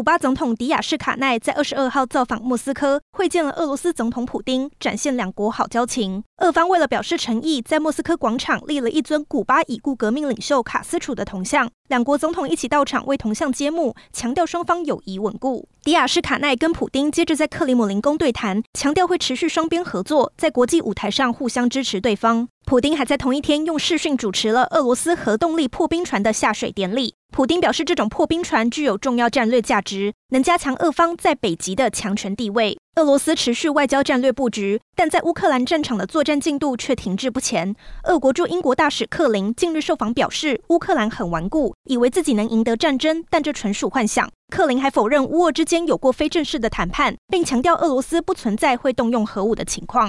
古巴总统迪亚士卡奈在二十二号造访莫斯科，会见了俄罗斯总统普丁，展现两国好交情。俄方为了表示诚意，在莫斯科广场立了一尊古巴已故革命领袖卡斯楚的铜像，两国总统一起到场为铜像揭幕，强调双方友谊稳固。迪亚士卡奈跟普丁接着在克里姆林宫对谈，强调会持续双边合作，在国际舞台上互相支持对方。普丁还在同一天用视讯主持了俄罗斯核动力破冰船的下水典礼。普丁表示，这种破冰船具有重要战略价值，能加强俄方在北极的强权地位。俄罗斯持续外交战略布局，但在乌克兰战场的作战进度却停滞不前。俄国驻英国大使克林近日受访表示，乌克兰很顽固，以为自己能赢得战争，但这纯属幻想。克林还否认乌俄之间有过非正式的谈判，并强调俄罗斯不存在会动用核武的情况。